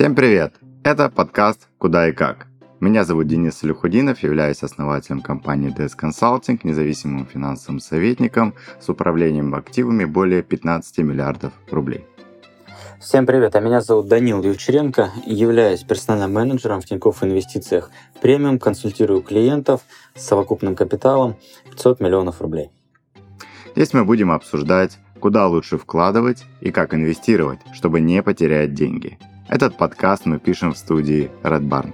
Всем привет! Это подкаст «Куда и как». Меня зовут Денис Люхудинов, являюсь основателем компании DS Consulting, независимым финансовым советником с управлением активами более 15 миллиардов рублей. Всем привет, а меня зовут Данил Вивчеренко, являюсь персональным менеджером в Тинькофф Инвестициях премиум, консультирую клиентов с совокупным капиталом 500 миллионов рублей. Здесь мы будем обсуждать, куда лучше вкладывать и как инвестировать, чтобы не потерять деньги. Этот подкаст мы пишем в студии Red Barn.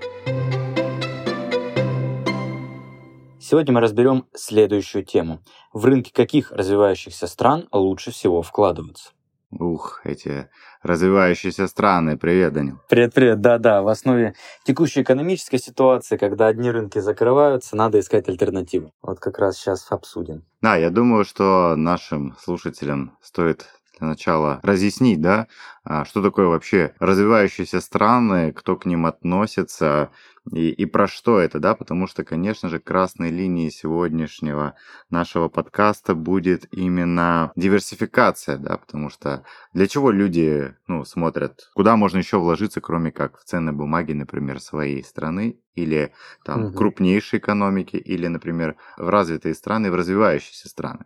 Сегодня мы разберем следующую тему. В рынке каких развивающихся стран лучше всего вкладываться? Ух, эти развивающиеся страны. Привет, Данил. Привет, привет. Да-да, в основе текущей экономической ситуации, когда одни рынки закрываются, надо искать альтернативу. Вот как раз сейчас обсудим. Да, я думаю, что нашим слушателям стоит для начала разъяснить, да, а, что такое вообще развивающиеся страны, кто к ним относится и, и про что это, да, потому что, конечно же, красной линией сегодняшнего нашего подкаста будет именно диверсификация, да, потому что для чего люди, ну, смотрят, куда можно еще вложиться, кроме как в ценные бумаги, например, своей страны или там угу. крупнейшей экономики, или, например, в развитые страны, в развивающиеся страны.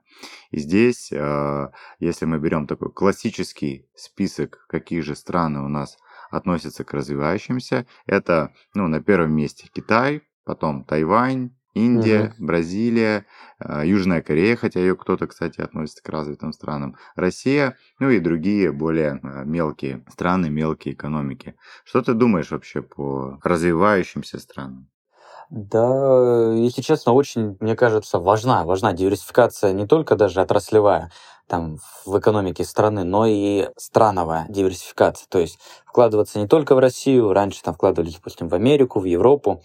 И здесь, а, если мы берем такой классический список какие же страны у нас относятся к развивающимся, это, ну, на первом месте Китай, потом Тайвань, Индия, угу. Бразилия, а, Южная Корея, хотя ее кто-то, кстати, относится к развитым странам, Россия, ну и другие более а, мелкие страны, мелкие экономики. Что ты думаешь вообще по развивающимся странам? Да, если честно, очень, мне кажется, важна, важна диверсификация не только даже отраслевая, там, в экономике страны, но и страновая диверсификация. То есть вкладываться не только в Россию, раньше там вкладывались, допустим, в Америку, в Европу.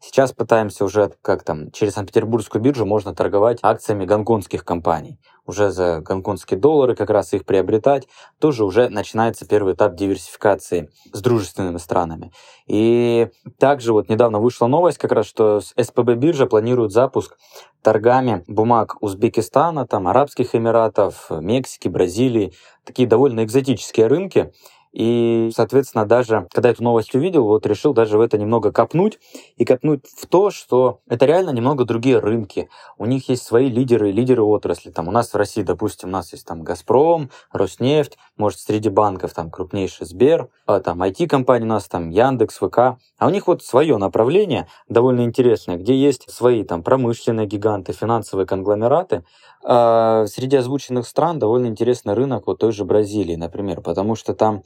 Сейчас пытаемся уже, как там, через Санкт-Петербургскую биржу можно торговать акциями гонконгских компаний. Уже за гонконгские доллары как раз их приобретать. Тоже уже начинается первый этап диверсификации с дружественными странами. И также вот недавно вышла новость как раз, что СПБ биржа планирует запуск торгами бумаг Узбекистана, там, Арабских Эмиратов, Мексики, Бразилии. Такие довольно экзотические рынки. И, соответственно, даже когда эту новость увидел, вот решил даже в это немного копнуть и копнуть в то, что это реально немного другие рынки. У них есть свои лидеры, лидеры отрасли. Там у нас в России, допустим, у нас есть там Газпром, Роснефть, может, среди банков там крупнейший Сбер, а там IT-компании у нас там Яндекс, ВК. А у них вот свое направление довольно интересное, где есть свои там промышленные гиганты, финансовые конгломераты, среди озвученных стран довольно интересный рынок вот той же Бразилии, например, потому что там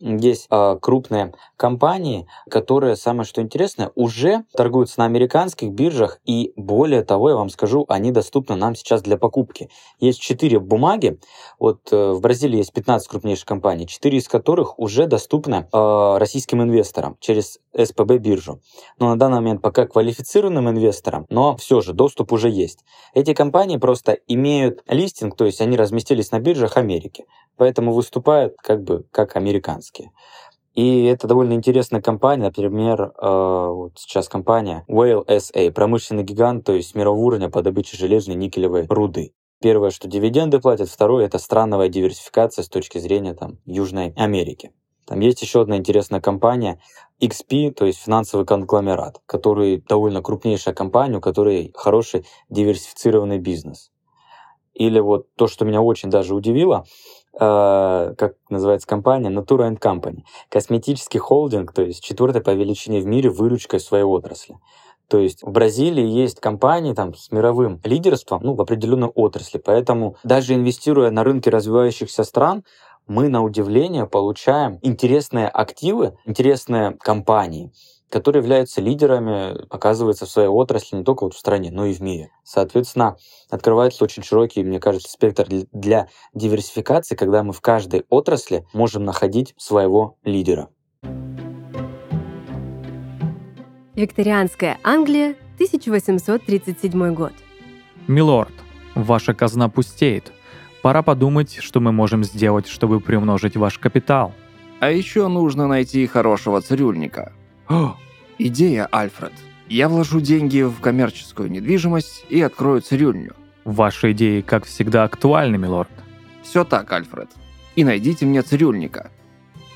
есть э, крупные компании, которые, самое что интересное, уже торгуются на американских биржах, и более того, я вам скажу, они доступны нам сейчас для покупки. Есть четыре бумаги, вот э, в Бразилии есть 15 крупнейших компаний, четыре из которых уже доступны э, российским инвесторам через СПБ биржу. Но на данный момент пока квалифицированным инвесторам, но все же доступ уже есть. Эти компании просто имеют листинг, то есть они разместились на биржах Америки, поэтому выступают как бы как американские. И это довольно интересная компания, например, э, вот сейчас компания Whale SA, промышленный гигант, то есть мирового уровня по добыче железной никелевой руды. Первое, что дивиденды платят, второе, это страновая диверсификация с точки зрения там, Южной Америки. Там есть еще одна интересная компания XP, то есть финансовый конгломерат, который довольно крупнейшая компания, у которой хороший диверсифицированный бизнес. Или вот то, что меня очень даже удивило, э, как называется компания, Natura Company. Косметический холдинг, то есть четвертый по величине в мире выручкой своей отрасли. То есть в Бразилии есть компании там, с мировым лидерством ну, в определенной отрасли. Поэтому даже инвестируя на рынке развивающихся стран, мы на удивление получаем интересные активы, интересные компании, которые являются лидерами, оказывается, в своей отрасли не только вот в стране, но и в мире. Соответственно, открывается очень широкий, мне кажется, спектр для диверсификации, когда мы в каждой отрасли можем находить своего лидера. Викторианская Англия, 1837 год. Милорд, ваша казна пустеет. Пора подумать, что мы можем сделать, чтобы приумножить ваш капитал. А еще нужно найти хорошего цирюльника. О, идея, Альфред. Я вложу деньги в коммерческую недвижимость и открою цирюльню. Ваши идеи, как всегда, актуальны, милорд. Все так, Альфред. И найдите мне цирюльника.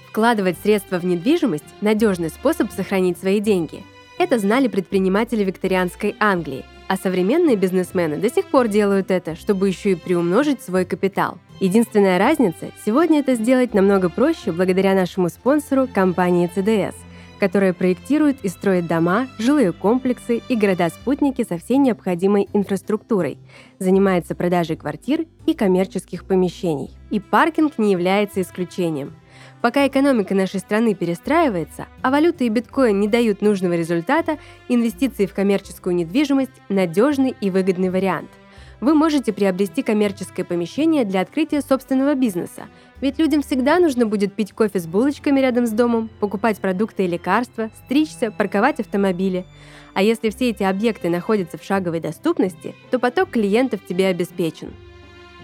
Вкладывать средства в недвижимость – надежный способ сохранить свои деньги. Это знали предприниматели викторианской Англии, а современные бизнесмены до сих пор делают это, чтобы еще и приумножить свой капитал. Единственная разница – сегодня это сделать намного проще благодаря нашему спонсору компании CDS – которая проектирует и строит дома, жилые комплексы и города-спутники со всей необходимой инфраструктурой, занимается продажей квартир и коммерческих помещений. И паркинг не является исключением. Пока экономика нашей страны перестраивается, а валюта и биткоин не дают нужного результата, инвестиции в коммерческую недвижимость – надежный и выгодный вариант. Вы можете приобрести коммерческое помещение для открытия собственного бизнеса – ведь людям всегда нужно будет пить кофе с булочками рядом с домом, покупать продукты и лекарства, стричься, парковать автомобили. А если все эти объекты находятся в шаговой доступности, то поток клиентов тебе обеспечен.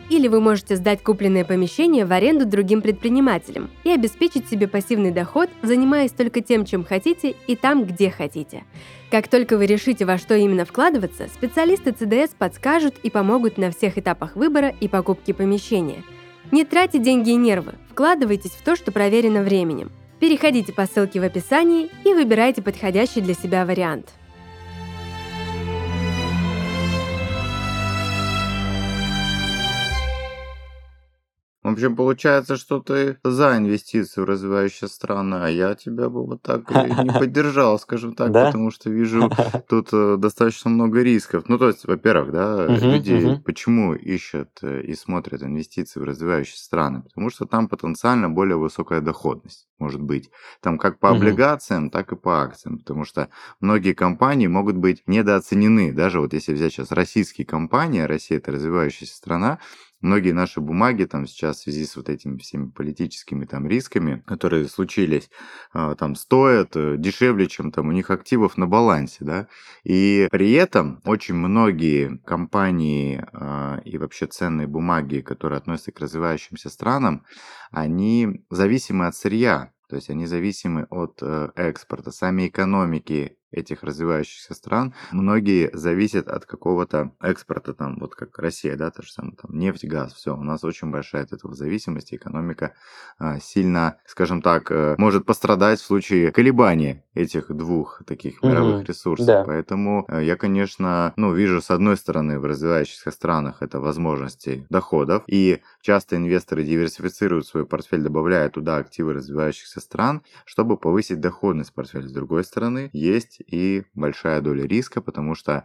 Или вы можете сдать купленное помещение в аренду другим предпринимателям и обеспечить себе пассивный доход, занимаясь только тем, чем хотите и там, где хотите. Как только вы решите, во что именно вкладываться, специалисты ЦДС подскажут и помогут на всех этапах выбора и покупки помещения – не тратьте деньги и нервы, вкладывайтесь в то, что проверено временем. Переходите по ссылке в описании и выбирайте подходящий для себя вариант. В общем, получается, что ты за инвестиции в развивающие страны, а я тебя бы вот так не поддержал, скажем так, Да? потому что вижу тут э, достаточно много рисков. Ну, то есть, во-первых, да, Мгм, люди мгм. почему ищут э, и смотрят инвестиции в развивающиеся страны? Потому что там потенциально более высокая доходность может быть. Там как по облигациям, так и по акциям, потому что многие компании могут быть недооценены. Даже вот если взять сейчас российские компании, Россия это развивающаяся страна, многие наши бумаги там сейчас в связи с вот этими всеми политическими там рисками, которые случились, а, там стоят э, дешевле, чем там у них активов на балансе, да, и при этом очень многие компании а, и вообще ценные бумаги, которые относятся к развивающимся странам, они зависимы от сырья, то есть они зависимы от э, экспорта. Сами экономики этих развивающихся стран, многие зависят от какого-то экспорта, там, вот как Россия, да, то же самое, там, нефть, газ, все, у нас очень большая от этого зависимость, экономика а, сильно, скажем так, э, может пострадать в случае колебания этих двух таких мировых ресурсов. Да. Поэтому э, я, конечно, ну, вижу с одной стороны в развивающихся странах это возможности доходов, и часто инвесторы диверсифицируют свой портфель, добавляя туда активы развивающихся стран, чтобы повысить доходность портфеля. С другой стороны, есть и большая доля риска, потому что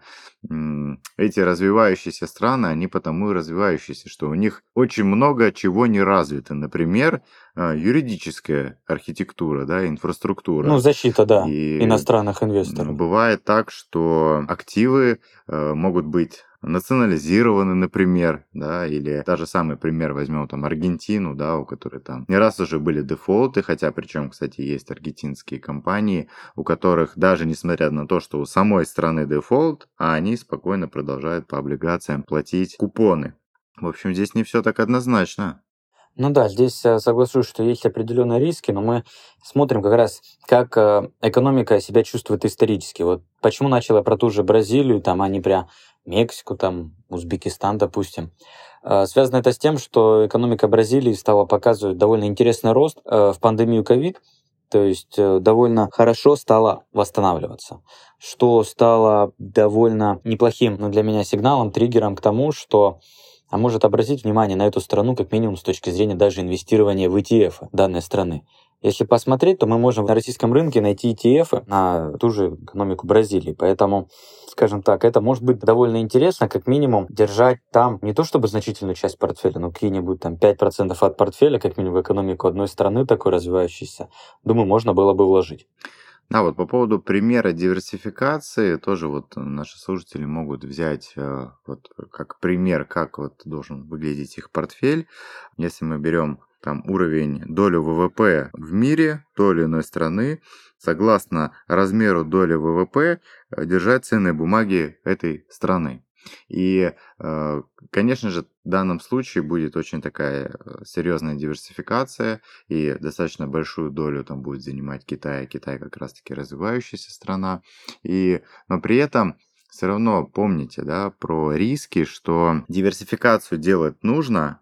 эти развивающиеся страны, они потому и развивающиеся, что у них очень много чего не развито. Например, э, юридическая архитектура, да, инфраструктура. Ну, защита, да, И, иностранных инвесторов. Бывает так, что активы э, могут быть национализированы, например, да, или даже самый пример возьмем там Аргентину, да, у которой там не раз уже были дефолты, хотя причем, кстати, есть аргентинские компании, у которых даже несмотря на то, что у самой страны дефолт, а они спокойно продолжают по облигациям платить купоны. В общем, здесь не все так однозначно. Ну да, здесь э, соглашусь, что есть определенные риски, но мы смотрим как раз, как э, экономика себя чувствует исторически. Вот почему начала про ту же Бразилию, там, не про Мексику, там, Узбекистан, допустим. Э, Связано это с тем, что экономика Бразилии стала показывать довольно интересный рост э, в пандемию ковид, то есть э, довольно хорошо стала восстанавливаться, что стало довольно неплохим ну, для меня сигналом, триггером к тому, что а может обратить внимание на эту страну как минимум с точки зрения даже инвестирования в ETF данной страны. Если посмотреть, то мы можем на российском рынке найти ETF на ту же экономику Бразилии. Поэтому, скажем так, это может быть довольно интересно, как минимум, держать там не то чтобы значительную часть портфеля, но какие-нибудь там 5% от портфеля, как минимум в экономику одной страны такой развивающейся, думаю, можно было бы вложить. Да, вот по поводу примера диверсификации, тоже вот наши слушатели могут взять э, вот как пример, как вот должен выглядеть их портфель. Если мы берем там уровень долю ВВП в мире той или иной страны, согласно размеру доли ВВП, э, держать ценные бумаги этой страны. И, э, конечно же, в данном случае будет очень такая э, серьезная диверсификация, и достаточно большую долю там будет занимать Китай. Китай как раз-таки развивающаяся страна. И, но при этом все равно помните да, про риски, что диверсификацию делать нужно,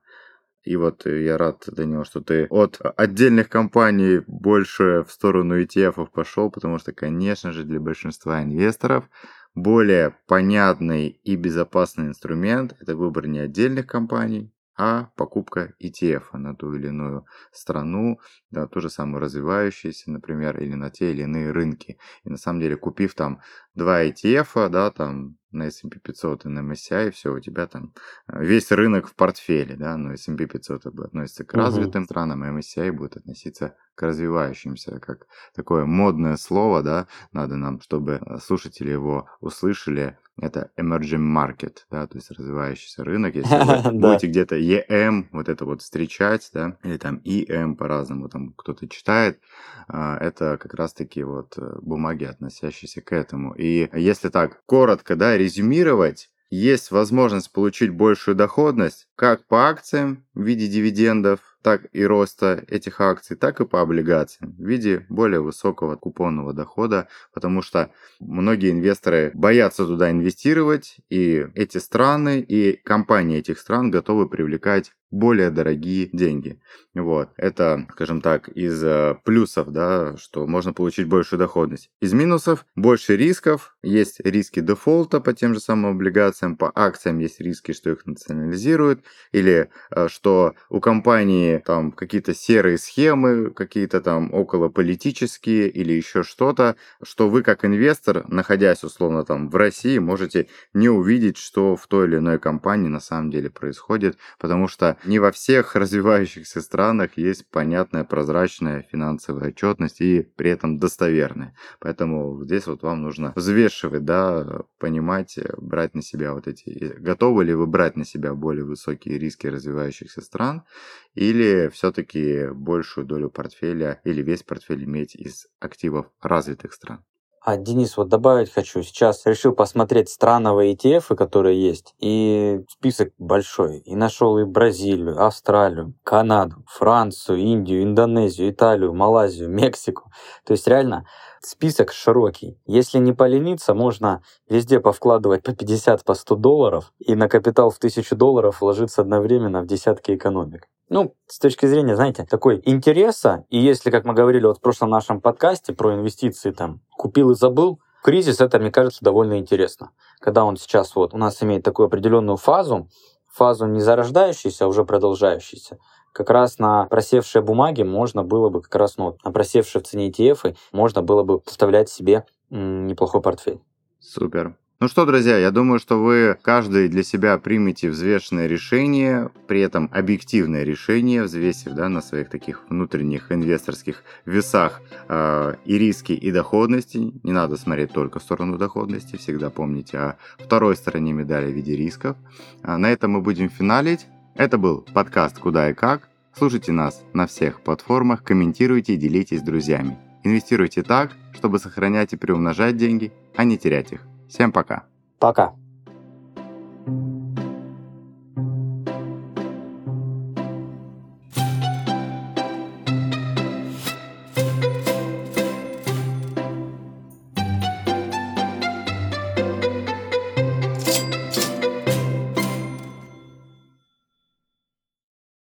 И вот я рад, Данил, что ты от отдельных компаний больше в сторону ETF пошел, потому что, конечно же, для большинства инвесторов более понятный и безопасный инструмент – это выбор не отдельных компаний, а покупка ETF на ту или иную страну, да, то же самое развивающиеся, например, или на те или иные рынки. И на самом деле, купив там два ETF, да, там на S&P 500 и на MSCI, все, у тебя там э, весь рынок в портфеле, да, но S&P 500 относится к развитым угу. странам, а MSCI будет относиться к развивающимся, как такое модное слово, да, надо нам, чтобы э, слушатели его услышали, это emerging market, да, то есть развивающийся рынок. Если вы будете где-то EM, вот это вот встречать, да, или там EM по-разному, там кто-то читает, а, это как раз-таки вот э, бумаги, относящиеся к этому. И если так коротко, да, резюмировать, есть возможность получить большую доходность как по акциям в виде дивидендов, так и роста этих акций, так и по облигациям в виде более высокого купонного дохода, потому что многие инвесторы боятся туда инвестировать, и эти страны и компании этих стран готовы привлекать более дорогие деньги. Вот. Это, скажем так, из э, плюсов, да, что можно получить большую доходность. Из минусов больше рисков. Есть риски дефолта по тем же самым облигациям, по акциям есть риски, что их национализируют, или э, что у компании там какие-то серые схемы, какие-то там околополитические или еще что-то, что вы как инвестор, находясь условно там в России, можете не увидеть, что в той или иной компании на самом деле происходит, потому что не во всех развивающихся странах есть понятная прозрачная финансовая отчетность и при этом достоверная. Поэтому здесь вот вам нужно взвешивать, да, понимать, брать на себя вот эти... Готовы ли вы брать на себя более высокие риски развивающихся стран или все-таки большую долю портфеля или весь портфель иметь из активов развитых стран? А, Денис, вот добавить хочу. Сейчас решил посмотреть страновые ETF, которые есть. И список большой. И нашел и Бразилию, Австралию, Канаду, Францию, Индию, Индонезию, Италию, Малайзию, Мексику. То есть реально список широкий. Если не полениться, можно везде повкладывать по 50, по 100 долларов и на капитал в 1000 долларов вложиться одновременно в десятки экономик. Ну, с точки зрения, знаете, такой интереса, и если, как мы говорили вот в прошлом нашем подкасте про инвестиции, там, купил и забыл, кризис, это, мне кажется, довольно интересно. Когда он сейчас вот у нас имеет такую определенную фазу, фазу не зарождающуюся, а уже продолжающуюся, как раз на просевшие бумаги можно было бы, как раз ну, на просевшие в цене ETF, можно было бы составлять себе неплохой портфель. Супер. Ну что, друзья, я думаю, что вы каждый для себя примете взвешенное решение, при этом объективное решение, взвесив да, на своих таких внутренних инвесторских весах э, и риски, и доходности. Не надо смотреть только в сторону доходности, всегда помните о второй стороне медали в виде рисков. А на этом мы будем финалить. Это был подкаст «Куда и как». Слушайте нас на всех платформах, комментируйте и делитесь с друзьями. Инвестируйте так, чтобы сохранять и приумножать деньги, а не терять их. Всем пока. Пока.